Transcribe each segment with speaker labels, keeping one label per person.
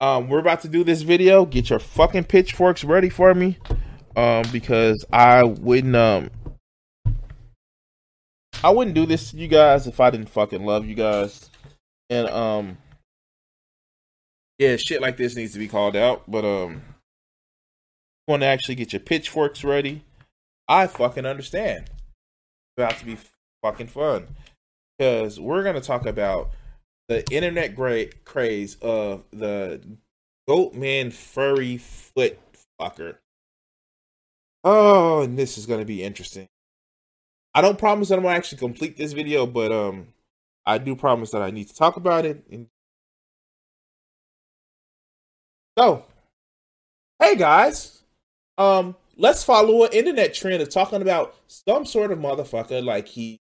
Speaker 1: Um, we're about to do this video. Get your fucking pitchforks ready for me, um, because I wouldn't um, I wouldn't do this to you guys if I didn't fucking love you guys, and um, yeah, shit like this needs to be called out. But um, want to actually get your pitchforks ready I fucking understand. It's about to be fucking fun because we're gonna talk about the internet great craze of the Goatman furry foot fucker. Oh, and this is gonna be interesting. I don't promise that I'm gonna actually complete this video, but um, I do promise that I need to talk about it. And... So, hey guys, um, let's follow an internet trend of talking about some sort of motherfucker like he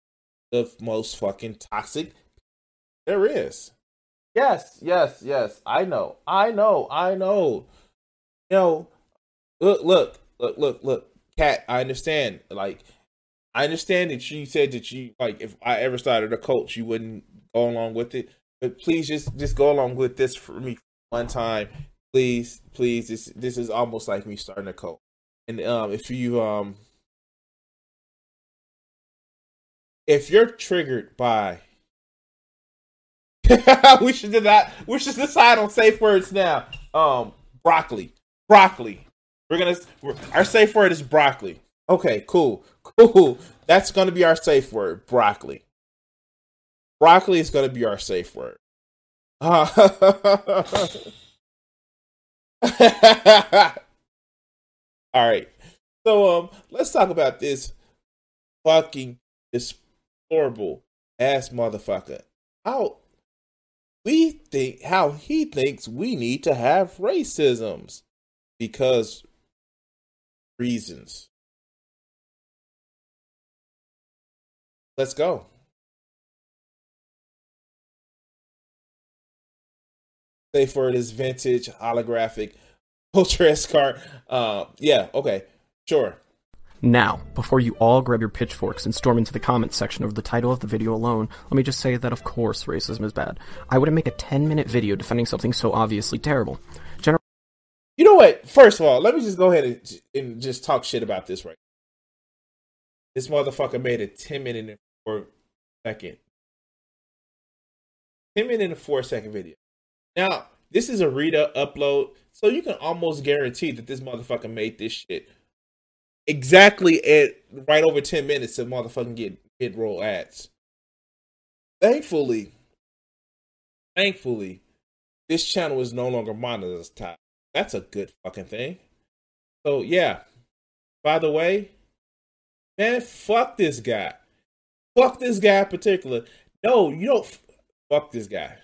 Speaker 1: the most fucking toxic there is. Yes, yes, yes. I know. I know. I know. You know, look, look, look, look, look. Cat, I understand. Like, I understand that you said that you like if I ever started a cult, you wouldn't go along with it. But please just just go along with this for me one time. Please, please. This this is almost like me starting a cult. And um, if you um, if you're triggered by, we should do that. We should decide on safe words now. Um, broccoli, broccoli. We're gonna we're, our safe word is broccoli. Okay, cool, cool. That's gonna be our safe word, broccoli. Broccoli is gonna be our safe word. Uh, All right. So um let's talk about this fucking horrible ass motherfucker. How we think how he thinks we need to have racisms because reasons. Let's go. Say for this vintage holographic Ultra car. Uh, yeah, okay, sure.
Speaker 2: Now, before you all grab your pitchforks and storm into the comments section over the title of the video alone, let me just say that of course racism is bad. I wouldn't make a 10 minute video defending something so obviously terrible.
Speaker 1: General- you know what? First of all, let me just go ahead and, and just talk shit about this right. This motherfucker made a 10 minute 4 second. 10 minute and 4 second video. Now, this is a Rita upload, so you can almost guarantee that this motherfucker made this shit exactly at right over 10 minutes to motherfucking get hit roll ads. Thankfully, thankfully, this channel is no longer monetized. That's a good fucking thing. So yeah. By the way, man, fuck this guy. Fuck this guy in particular. No, you don't. Fuck this guy.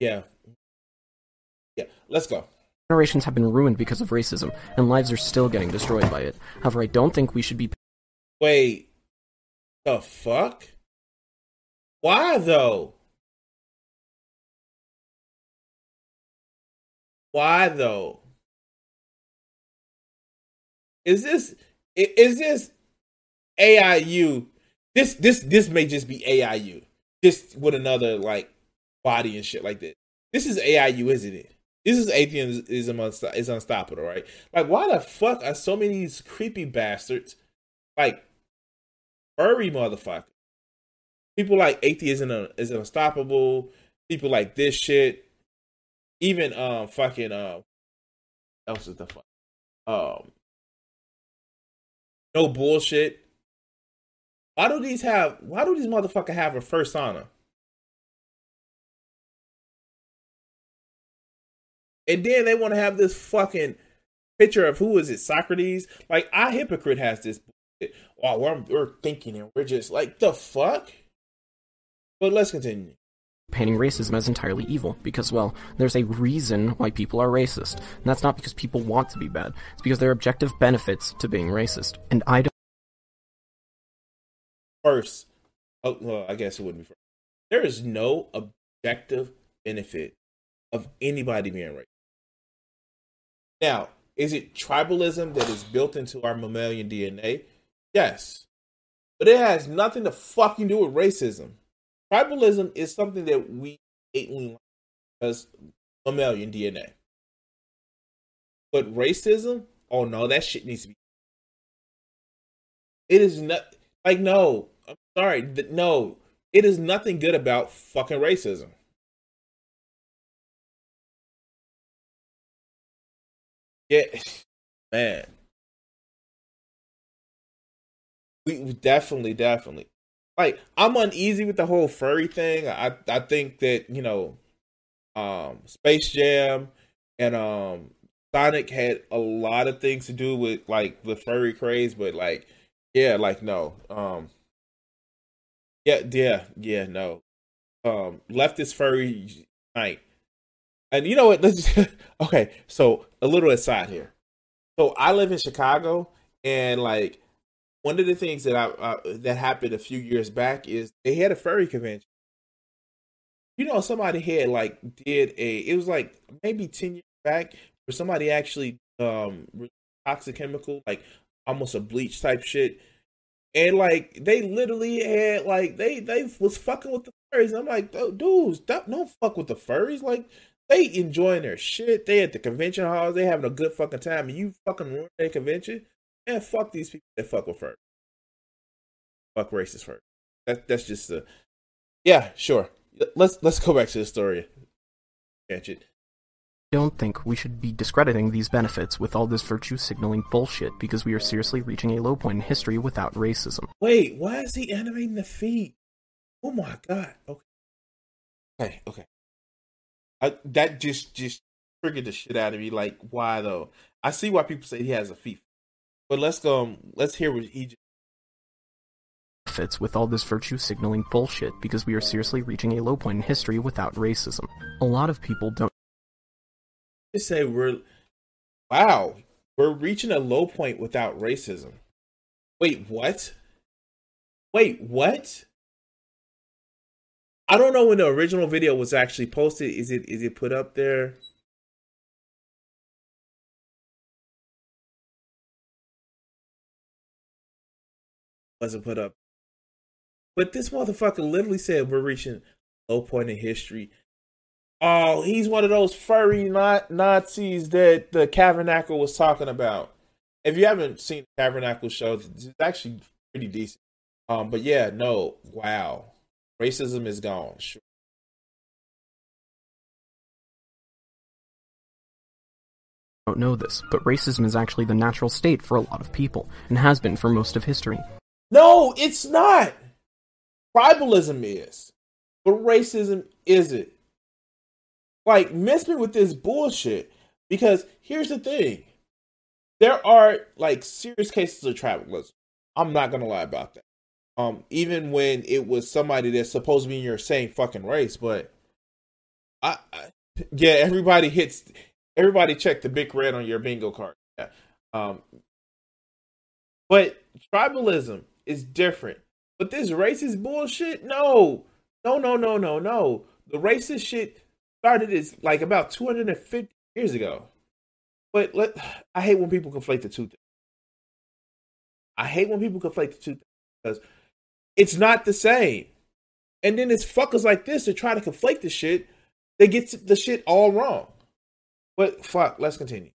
Speaker 1: Yeah. Yeah, let's go.
Speaker 2: Generations have been ruined because of racism, and lives are still getting destroyed by it. However, I don't think we should be.
Speaker 1: Wait. The fuck? Why, though? Why, though? Is this. Is this AIU? This this this may just be AIU, just with another like body and shit like that. This is AIU, isn't it? This is atheism is unstoppable, right? Like, why the fuck are so many these creepy bastards, like furry motherfuckers? People like atheism is unstoppable. People like this shit. Even um fucking um else is the fuck um, no bullshit. Why do these have? Why do these motherfucker have a first And then they want to have this fucking picture of who is it, Socrates? Like, I hypocrite has this. Oh, we're, we're thinking and we're just like the fuck. But let's continue
Speaker 2: painting racism as entirely evil because, well, there's a reason why people are racist. And that's not because people want to be bad. It's because there are objective benefits to being racist. And I don't.
Speaker 1: First, oh, well, I guess it wouldn't be first. There is no objective benefit of anybody being racist. Now, is it tribalism that is built into our mammalian DNA? Yes. But it has nothing to fucking do with racism. Tribalism is something that we innately like as mammalian DNA. But racism, oh no, that shit needs to be. It is not like no. I'm sorry, no. It is nothing good about fucking racism. Yeah, man. We definitely, definitely like I'm uneasy with the whole furry thing. I I think that you know, um, Space Jam and um Sonic had a lot of things to do with like the furry craze, but like yeah, like no, um, yeah, yeah, yeah, no, um, leftist furry night. And you know what? Let's okay. So a little aside here. So I live in Chicago, and like one of the things that I uh, that happened a few years back is they had a furry convention. You know, somebody had like did a it was like maybe ten years back where somebody actually um toxic chemical like almost a bleach type shit, and like they literally had like they they was fucking with the furries. I'm like, dudes, don't, don't fuck with the furries. Like they enjoying their shit. They at the convention halls. They having a good fucking time, and you fucking ruin their convention. And fuck these people that fuck with first. Fuck racist first. That that's just a yeah, sure. Let's let's go back to the story. Catch it.
Speaker 2: don't think we should be discrediting these benefits with all this virtue signaling bullshit because we are seriously reaching a low point in history without racism.
Speaker 1: Wait, why is he animating the feet? Oh my god. Okay. Okay, okay. I, that just just triggered the shit out of me. Like, why though? I see why people say he has a feet but let's go. Um, let's hear what he
Speaker 2: fits with all this virtue signaling bullshit because we are seriously reaching a low point in history without racism. A lot of people don't.
Speaker 1: Just say we're wow, we're reaching a low point without racism. Wait, what? Wait, what? I don't know when the original video was actually posted. Is it is it put up there? wasn't put up. But this motherfucker literally said we're reaching low point in history. Oh, he's one of those furry Nazis that the Tabernacle was talking about. If you haven't seen the Tabernacle show, it's actually pretty decent. Um, but yeah, no, wow, racism is gone.
Speaker 2: Don't know this, but racism is actually the natural state for a lot of people, and has been for most of history.
Speaker 1: No, it's not. Tribalism is, but racism isn't. Like, miss me with this bullshit. Because here's the thing there are like serious cases of tribalism. I'm not gonna lie about that. Um, even when it was somebody that's supposed to be in your same fucking race, but I, I yeah, everybody hits everybody check the big red on your bingo card. Yeah. Um, but tribalism is different. But this racist bullshit, no, no, no, no, no, no. The racist shit started is like about 250 years ago. But let I hate when people conflate the two things. I hate when people conflate the two things because it's not the same. And then it's fuckers like this that try to conflate the shit. They get the shit all wrong. But fuck, let's continue.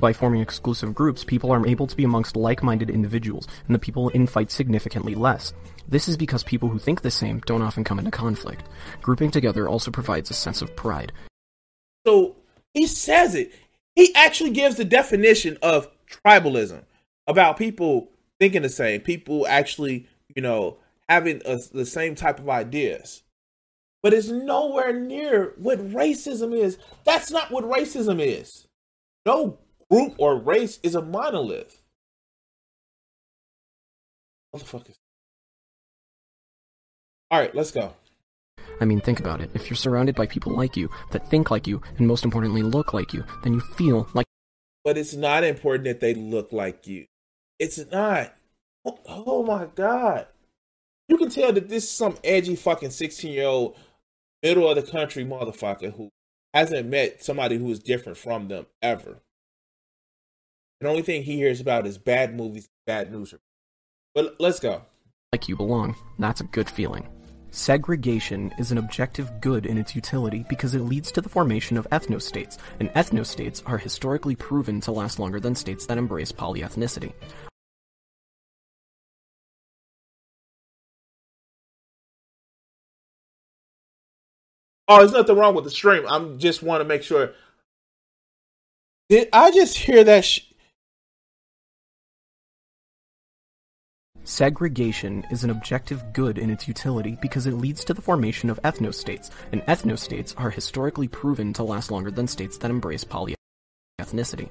Speaker 2: By forming exclusive groups, people are able to be amongst like-minded individuals, and the people infight significantly less. This is because people who think the same don't often come into conflict. Grouping together also provides a sense of pride.
Speaker 1: So he says it. He actually gives the definition of tribalism, about people thinking the same, people actually, you know, having a, the same type of ideas. But it's nowhere near what racism is. That's not what racism is. No group or race is a monolith. Motherfuckers. All right, let's go.
Speaker 2: I mean, think about it. If you're surrounded by people like you, that think like you, and most importantly, look like you, then you feel like.
Speaker 1: But it's not important that they look like you. It's not. Oh, oh my God. You can tell that this is some edgy fucking 16 year old middle of the country motherfucker who hasn't met somebody who is different from them ever. The only thing he hears about is bad movies, bad news. But let's go.
Speaker 2: Like you belong. That's a good feeling. Segregation is an objective good in its utility because it leads to the formation of ethnostates, and ethnostates are historically proven to last longer than states that embrace polyethnicity.
Speaker 1: Oh, there's nothing wrong with the stream. I'm just want to make sure. Did I just hear that? Sh-
Speaker 2: Segregation is an objective good in its utility because it leads to the formation of ethnostates, and ethnostates are historically proven to last longer than states that embrace polyethnicity.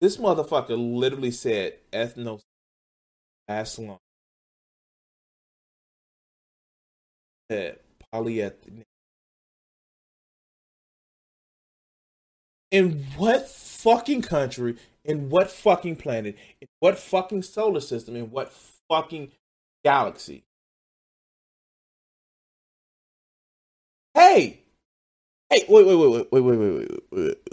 Speaker 1: This motherfucker literally said ethno last long. Polyethnic. In what fucking country, in what fucking planet, in what fucking solar system, in what fucking galaxy? Hey! Hey, wait, wait, wait, wait, wait, wait, wait, wait, wait.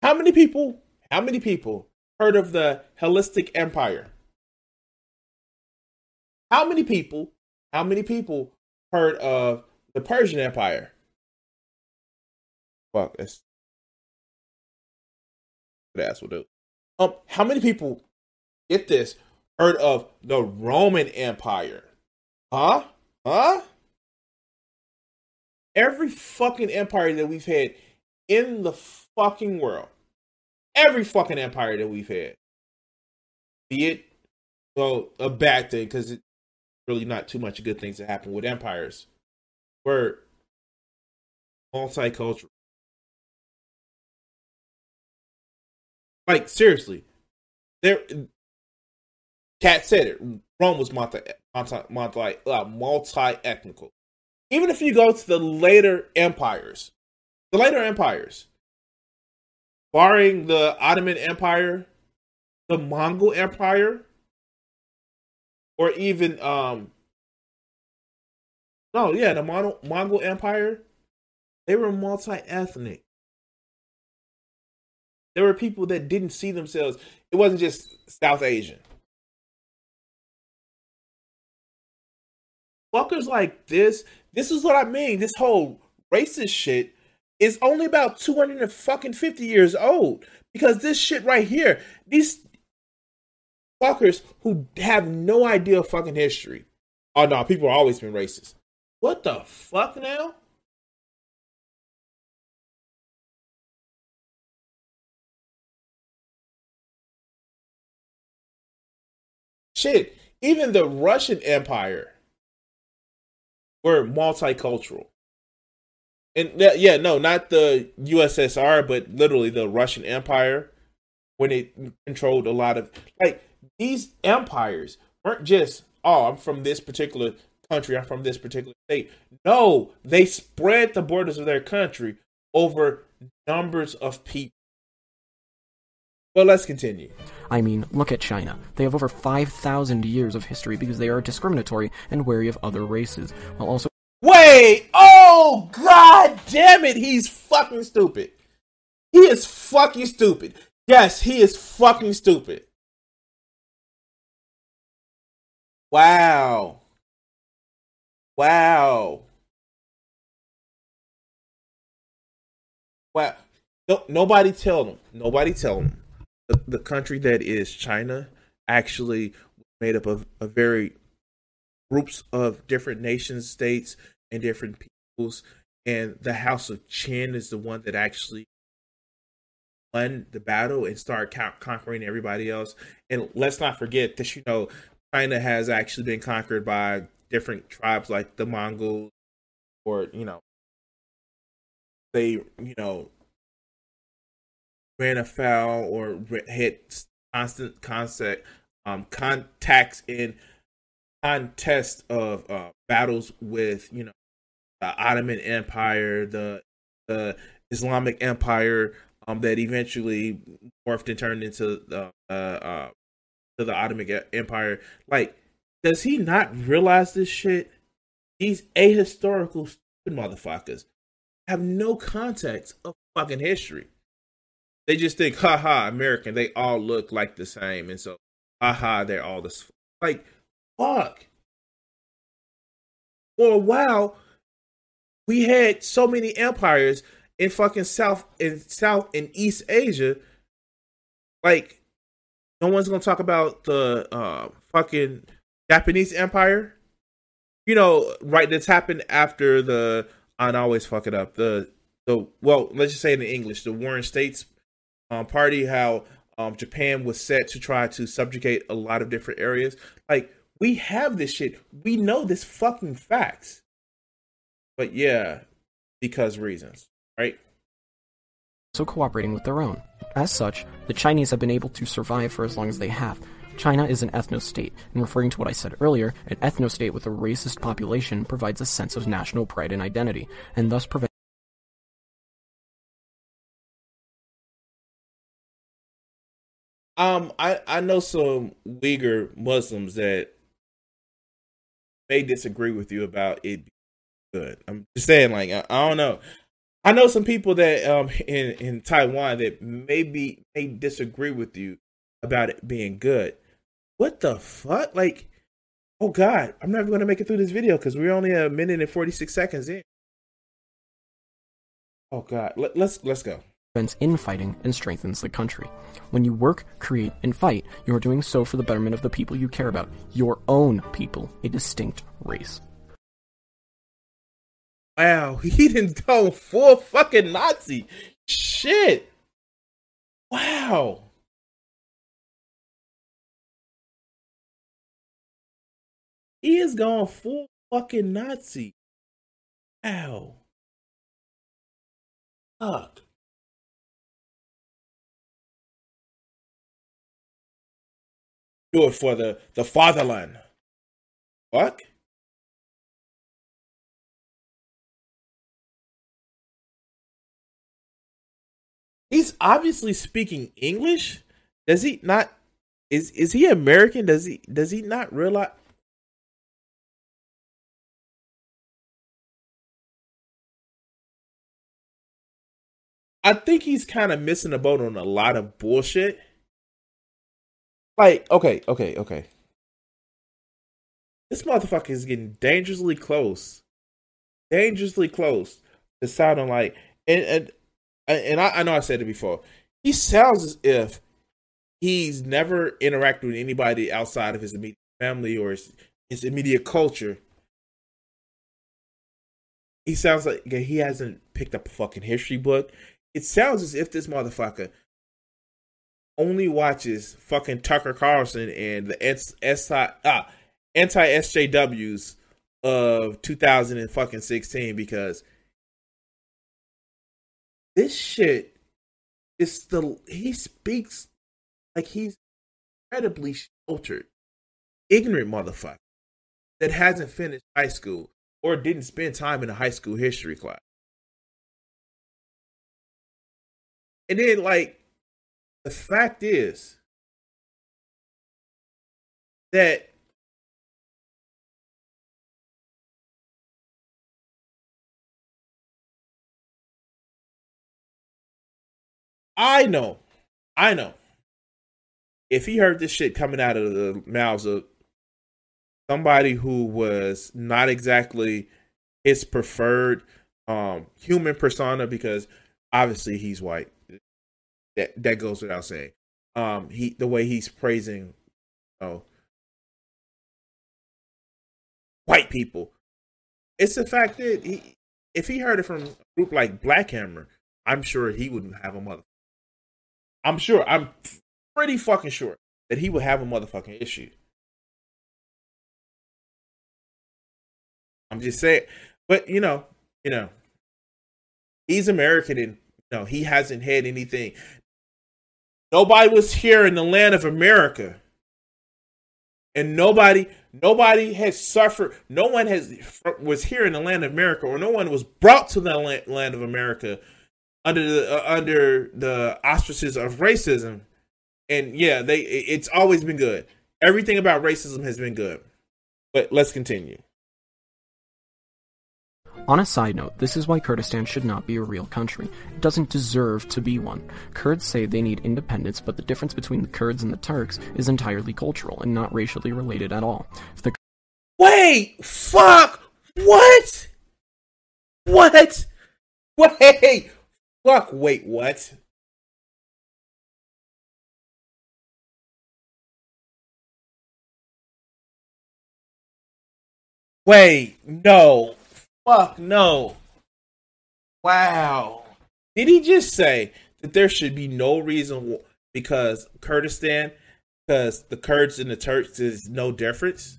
Speaker 1: How many people, how many people heard of the Hellenistic Empire? How many people, how many people heard of the Persian Empire? Fuck, that's ass will do. Um, how many people get this heard of the Roman Empire? Huh? Huh? Every fucking empire that we've had in the fucking world, every fucking empire that we've had, be it well a bad thing because really not too much good things that happen with empires, were multicultural. Like seriously, there. Cat said it. Rome was multi multi multi uh, multi ethnical. Even if you go to the later empires, the later empires, barring the Ottoman Empire, the Mongol Empire, or even um no, yeah, the Mon- Mongol Empire, they were multi ethnic. There were people that didn't see themselves. It wasn't just South Asian. Fuckers like this, this is what I mean. This whole racist shit is only about 250 years old. Because this shit right here, these fuckers who have no idea of fucking history. Oh no, people have always been racist. What the fuck now? Shit, even the Russian Empire were multicultural. And yeah, no, not the USSR, but literally the Russian Empire when it controlled a lot of like these empires weren't just oh, I'm from this particular country, I'm from this particular state. No, they spread the borders of their country over numbers of people. Well, let's continue.
Speaker 2: I mean, look at China. They have over 5,000 years of history because they are discriminatory and wary of other races, while also.
Speaker 1: Wait! Oh, god damn it! He's fucking stupid. He is fucking stupid. Yes, he is fucking stupid. Wow. Wow. Wow. No, nobody tell them. Nobody tell them the, the country that is China actually made up of a very groups of different nations, states, and different peoples, and the House of Qin is the one that actually won the battle and started conquering everybody else. And let's not forget that you know China has actually been conquered by different tribes like the Mongols, or you know, they you know ran afoul or hit constant concept um contacts in contest of uh battles with you know the Ottoman Empire, the the Islamic Empire, um, that eventually morphed and turned into the uh, uh, to the Ottoman Empire. Like, does he not realize this shit? These ahistorical stupid motherfuckers have no context of fucking history. They just think, haha, American, they all look like the same. And so, haha, they're all this. Like, fuck. For a while, we had so many empires in fucking South in South and East Asia. Like, no one's gonna talk about the uh, fucking Japanese Empire. You know, right? That's happened after the. I always fuck it up. The the well, let's just say in English, the Warring States um, party. How um, Japan was set to try to subjugate a lot of different areas. Like we have this shit. We know this fucking facts. But yeah, because reasons, right?
Speaker 2: So cooperating with their own. As such, the Chinese have been able to survive for as long as they have. China is an ethno-state, and referring to what I said earlier, an ethno-state with a racist population provides a sense of national pride and identity, and thus prevents
Speaker 1: Um, I I know some Uyghur Muslims that may disagree with you about it good. I'm just saying, like I, I don't know. I know some people that um in in Taiwan that maybe may disagree with you about it being good. What the fuck? Like, oh god, I'm never gonna make it through this video because we're only a minute and 46 seconds in. Oh god, Let, let's let's go
Speaker 2: prevents infighting and strengthens the country. When you work, create, and fight, you are doing so for the betterment of the people you care about, your own people, a distinct race.
Speaker 1: Wow, he didn't go full fucking Nazi. Shit. Wow. He is going full fucking Nazi. Wow. Fuck. Do it for the, the fatherland. What? He's obviously speaking English. Does he not? Is is he American? Does he does he not realize? I think he's kind of missing the boat on a lot of bullshit. Like, okay, okay, okay. This motherfucker is getting dangerously close, dangerously close to sounding like, and and and I, I know I said it before. He sounds as if he's never interacted with anybody outside of his immediate family or his, his immediate culture. He sounds like he hasn't picked up a fucking history book. It sounds as if this motherfucker only watches fucking Tucker Carlson and the S ah, anti SJWs of 2016 because this shit is the he speaks like he's incredibly sheltered, ignorant motherfucker that hasn't finished high school or didn't spend time in a high school history class. And then like the fact is that I know, I know. If he heard this shit coming out of the mouths of somebody who was not exactly his preferred um, human persona, because obviously he's white, that that goes without saying. Um, he the way he's praising, oh, white people. It's the fact that he if he heard it from a group like Black Hammer, I'm sure he wouldn't have a mother. I'm sure. I'm pretty fucking sure that he would have a motherfucking issue. I'm just saying, but you know, you know, he's American and you know he hasn't had anything. Nobody was here in the land of America, and nobody, nobody has suffered. No one has was here in the land of America, or no one was brought to the land of America under the uh, under the auspices of racism. And yeah, they it's always been good. Everything about racism has been good. But let's continue.
Speaker 2: On a side note, this is why Kurdistan should not be a real country. It doesn't deserve to be one. Kurds say they need independence, but the difference between the Kurds and the Turks is entirely cultural and not racially related at all. If the
Speaker 1: Wait! Fuck! What? What? Wait! Fuck! Wait, what? Wait, no. Fuck no. Wow. Did he just say that there should be no reason because Kurdistan, because the Kurds and the Turks is no difference?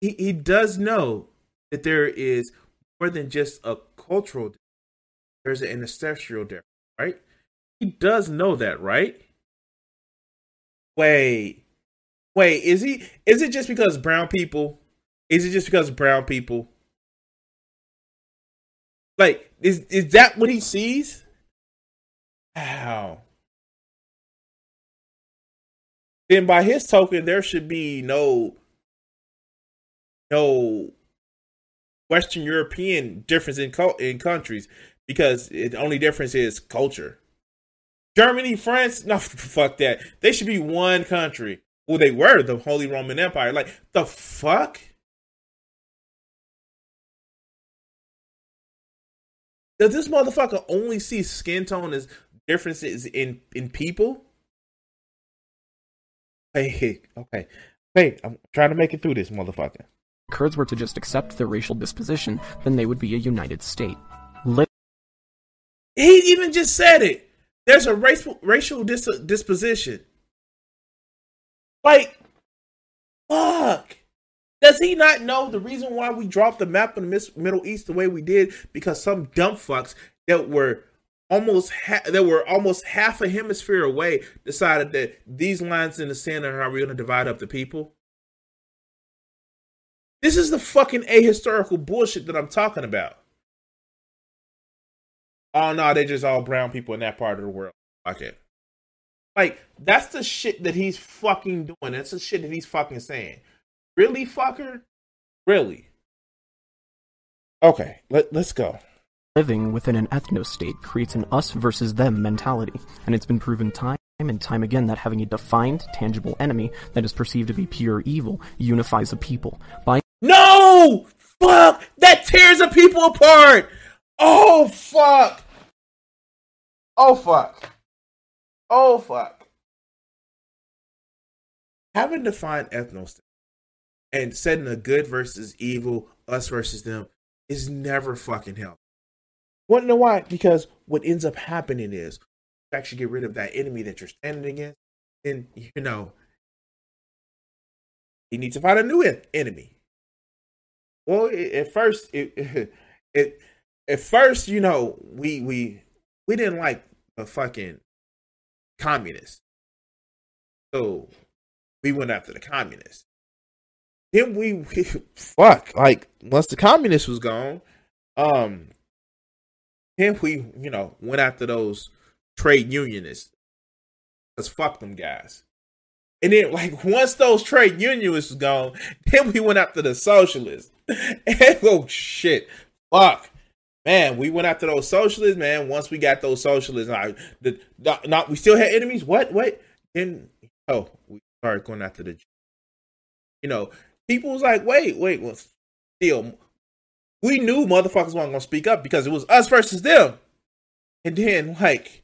Speaker 1: He he does know that there is more than just a cultural. There's an ancestral difference, right? He does know that, right? Wait. Wait, is he is it just because brown people is it just because brown people? Like, is is that what he sees? How? Then by his token, there should be no no Western European difference in in countries because the only difference is culture. Germany, France, no, fuck that. They should be one country. Well, they were the Holy Roman Empire. Like the fuck. Does this motherfucker only see skin tone as differences in in people? Hey, hey, okay. Hey, I'm trying to make it through this motherfucker.
Speaker 2: Kurds were to just accept their racial disposition, then they would be a united state.
Speaker 1: He even just said it. There's a racial dis- disposition. Like, fuck. Does he not know the reason why we dropped the map of the Middle East the way we did? Because some dumb fucks that were almost ha- that were almost half a hemisphere away decided that these lines in the sand are how we're going to divide up the people. This is the fucking ahistorical bullshit that I'm talking about. Oh no, they're just all brown people in that part of the world. Okay. Like, that's the shit that he's fucking doing. That's the shit that he's fucking saying. Really, fucker? Really? Okay, let, let's go.
Speaker 2: Living within an ethno state creates an us versus them mentality, and it's been proven time and time again that having a defined, tangible enemy that is perceived to be pure evil unifies a people. By
Speaker 1: No! Fuck! That tears a people apart! Oh, fuck! Oh, fuck. Oh, fuck. Having defined ethno state and setting a good versus evil, us versus them, is never fucking help. Want to know why? Because what ends up happening is you actually get rid of that enemy that you're standing against, and you know you need to find a new enemy. Well, at first, it, it at first, you know, we we we didn't like the fucking communists, so we went after the communists then we, we fuck like once the communist was gone, um, then we you know went after those trade unionists. Let's fuck them guys. And then like once those trade unionists was gone, then we went after the socialists. and oh shit, fuck. Man, we went after those socialists, man. Once we got those socialists, like the, not we still had enemies. What? Wait. Then oh, we started going after the you know, people was like, wait, wait, well, still, we knew motherfuckers weren't gonna speak up because it was us versus them, and then like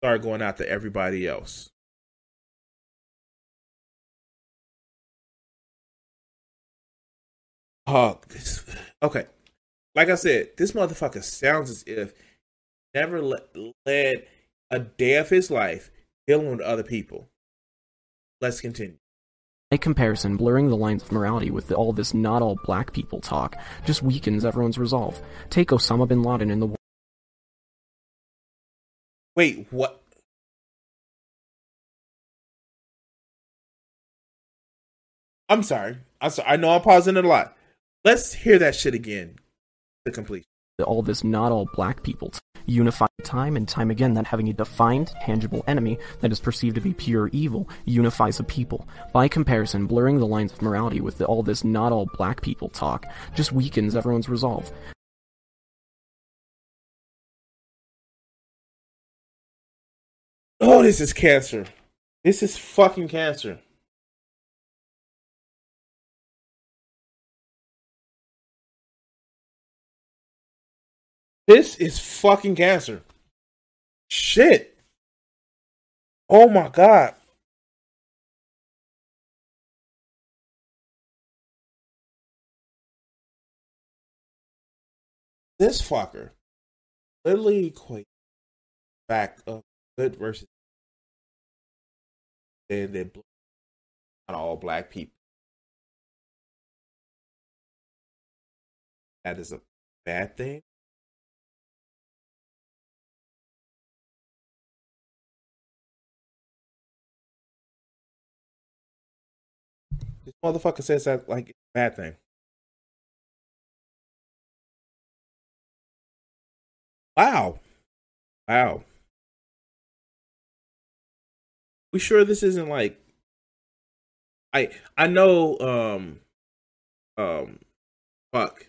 Speaker 1: started going after everybody else. Oh, this, okay. Like I said, this motherfucker sounds as if he never le- led a day of his life dealing with other people. Let's continue.
Speaker 2: By comparison, blurring the lines of morality with all this not all black people talk just weakens everyone's resolve. Take Osama bin Laden in the.
Speaker 1: Wait, what? I'm sorry. I'm sorry. I know I'm pausing it a lot. Let's hear that shit again. The complete.
Speaker 2: all this not all black people unify time and time again that having a defined tangible enemy that is perceived to be pure evil unifies a people by comparison blurring the lines of morality with all this not all black people talk just weakens everyone's resolve
Speaker 1: Oh, this is cancer. This is fucking cancer. This is fucking cancer. Shit. Oh my god. This fucker literally equates back of good versus and then not all black people. That is a bad thing. This motherfucker says that like bad thing. Wow. Wow. We sure this isn't like I I know um um fuck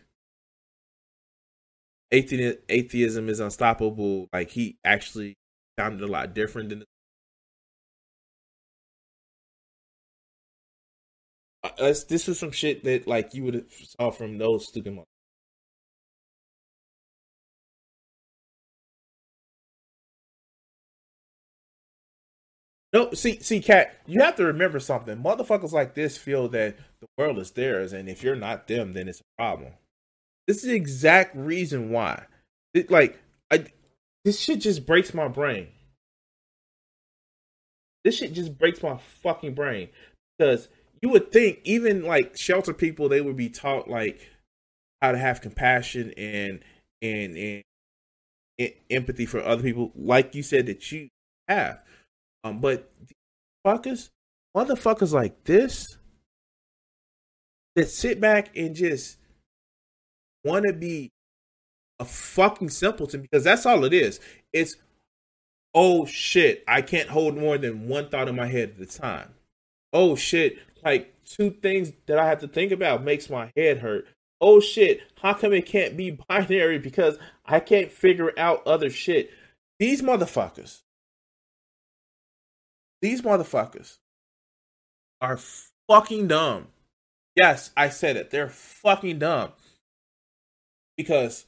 Speaker 1: Athe- atheism is unstoppable like he actually sounded a lot different than Uh, that's- this was some shit that like you would have saw from those stupid mother- No, see, see, cat, you have to remember something. Motherfuckers like this feel that the world is theirs, and if you're not them, then it's a problem. This is the exact reason why. It, like, I, this shit just breaks my brain. This shit just breaks my fucking brain because you would think even like shelter people, they would be taught like how to have compassion and and and, empathy for other people, like you said that you have. Um, but fuckers, motherfuckers like this that sit back and just want to be a fucking simpleton because that's all it is. It's oh shit, I can't hold more than one thought in my head at a time. Oh shit, like two things that I have to think about makes my head hurt. Oh shit, how come it can't be binary because I can't figure out other shit? These motherfuckers these motherfuckers are fucking dumb. Yes, I said it. They're fucking dumb. Because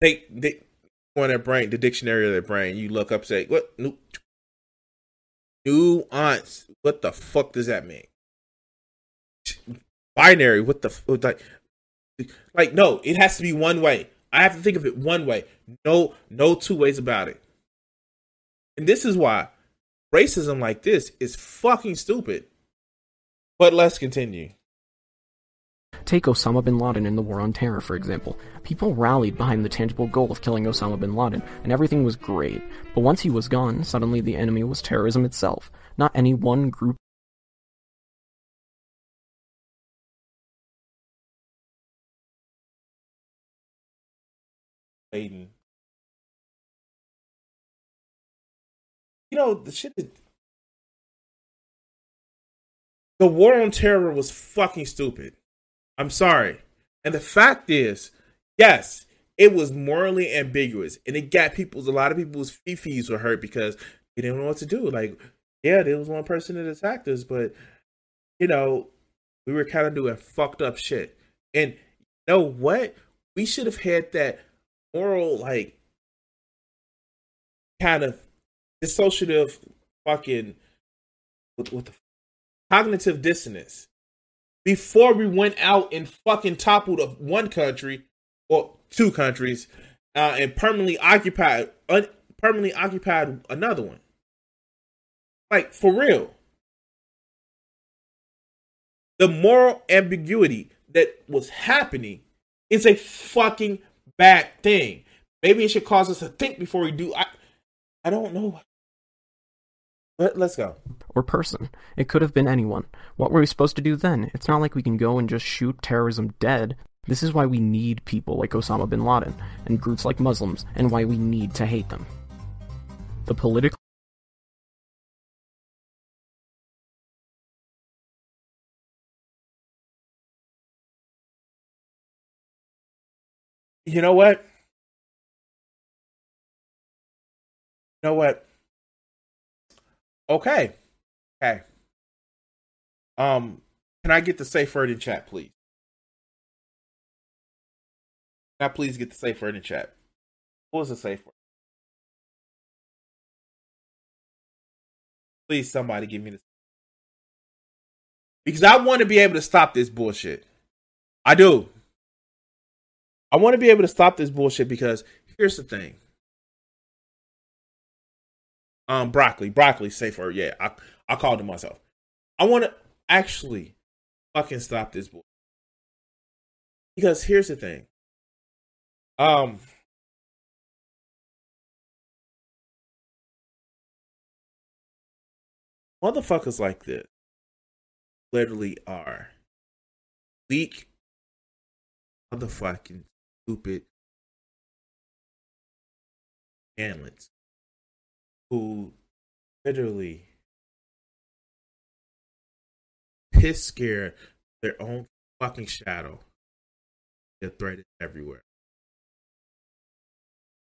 Speaker 1: they they on their brain, the dictionary of their brain, you look up say, what nu- nuance. What the fuck does that mean? Binary, what the f- like like no, it has to be one way. I have to think of it one way. No, no two ways about it. And this is why racism like this is fucking stupid. But let's continue.
Speaker 2: Take Osama bin Laden in the War on Terror, for example. People rallied behind the tangible goal of killing Osama bin Laden, and everything was great. But once he was gone, suddenly the enemy was terrorism itself, not any one group.
Speaker 1: Aiden. You know, the shit that the war on terror was fucking stupid. I'm sorry. And the fact is, yes, it was morally ambiguous and it got people's a lot of people's fifis were hurt because they didn't know what to do. Like, yeah, there was one person that attacked us, but you know, we were kind of doing fucked up shit. And you know what? We should have had that moral, like, kind of dissociative fucking what, what the cognitive dissonance before we went out and fucking toppled of one country or two countries, uh, and permanently occupied, un- permanently occupied another one. Like for real, the moral ambiguity that was happening is a fucking bad thing. Maybe it should cause us to think before we do. I, I don't know. Let, let's go.
Speaker 2: or person. It could have been anyone. What were we supposed to do then? It's not like we can go and just shoot terrorism dead. This is why we need people like Osama bin Laden and groups like Muslims, and why we need to hate them. The political
Speaker 1: You know what? You know what? Okay. Okay. Um, can I get the safe word in chat, please? Can I please get the safe word in chat? What was the safe word? Please, somebody give me this. Because I want to be able to stop this bullshit. I do. I want to be able to stop this bullshit because here's the thing. Um, broccoli, broccoli, safer. Yeah, I I called it myself. I want to actually fucking stop this bullshit because here's the thing. Um, motherfuckers like this literally are weak motherfucking stupid analysts who literally piss scared their own fucking shadow. The threat is everywhere.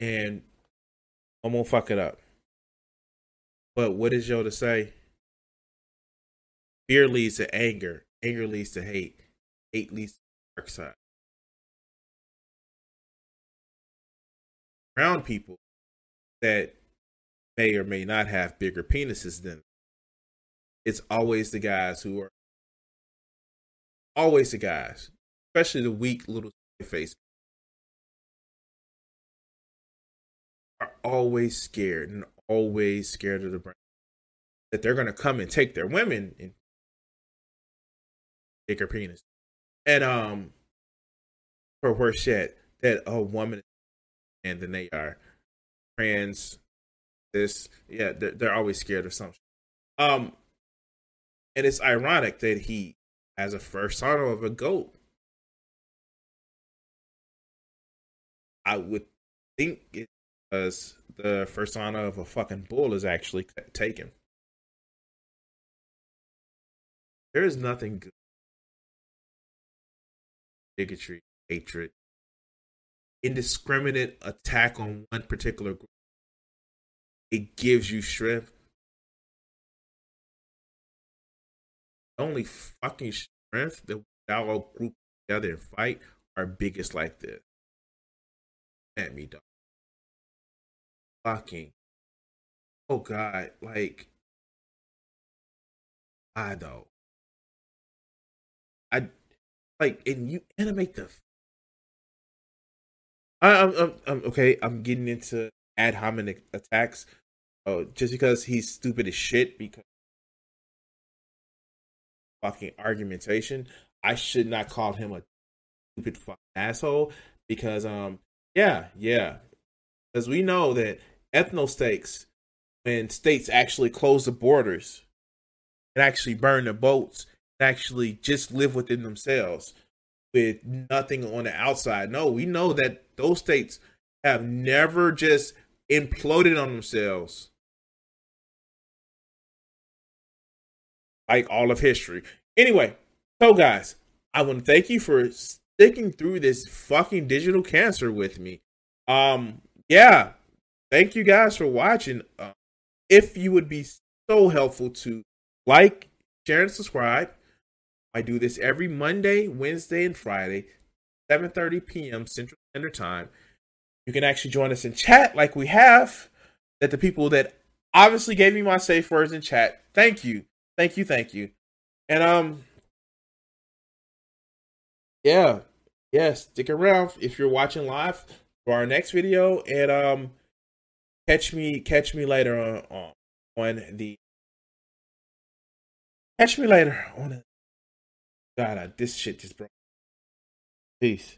Speaker 1: And I'm gonna fuck it up. But what is Yoda say? Fear leads to anger. Anger leads to hate. Hate leads to dark side. Around people that may or may not have bigger penises than it's always the guys who are always the guys, especially the weak little face. Are always scared and always scared of the brain that they're gonna come and take their women and bigger penis. And um for worse yet, that a woman and then they are. Trans this. Yeah they're, they're always scared of something um and it's ironic that he has a son of a goat. I would think it was the honor of a fucking bull is actually taken. There is nothing good. Bigotry hatred indiscriminate attack on one particular group, it gives you strength. Only fucking strength that without all group together and fight are biggest like this. At me, dog. Fucking. Oh God, like. I though. I like, and you animate the I, I'm, I'm, I'm okay. I'm getting into ad hominem attacks. Oh, just because he's stupid as shit because fucking argumentation. I should not call him a stupid fucking asshole because um yeah yeah because we know that ethno states when states actually close the borders and actually burn the boats and actually just live within themselves with nothing on the outside. No, we know that those states have never just imploded on themselves like all of history. Anyway, so guys, I want to thank you for sticking through this fucking digital cancer with me. Um, yeah, thank you guys for watching. Uh, if you would be so helpful to like, share, and subscribe. I do this every Monday, Wednesday, and Friday, 7:30 p.m. Central Standard Time. You can actually join us in chat like we have. That the people that obviously gave me my safe words in chat. Thank you. Thank you, thank you. And um yeah, yeah, stick around if you're watching live for our next video, and um, catch me catch me later on on, on the catch me later on. God, I, this shit just broke. Peace.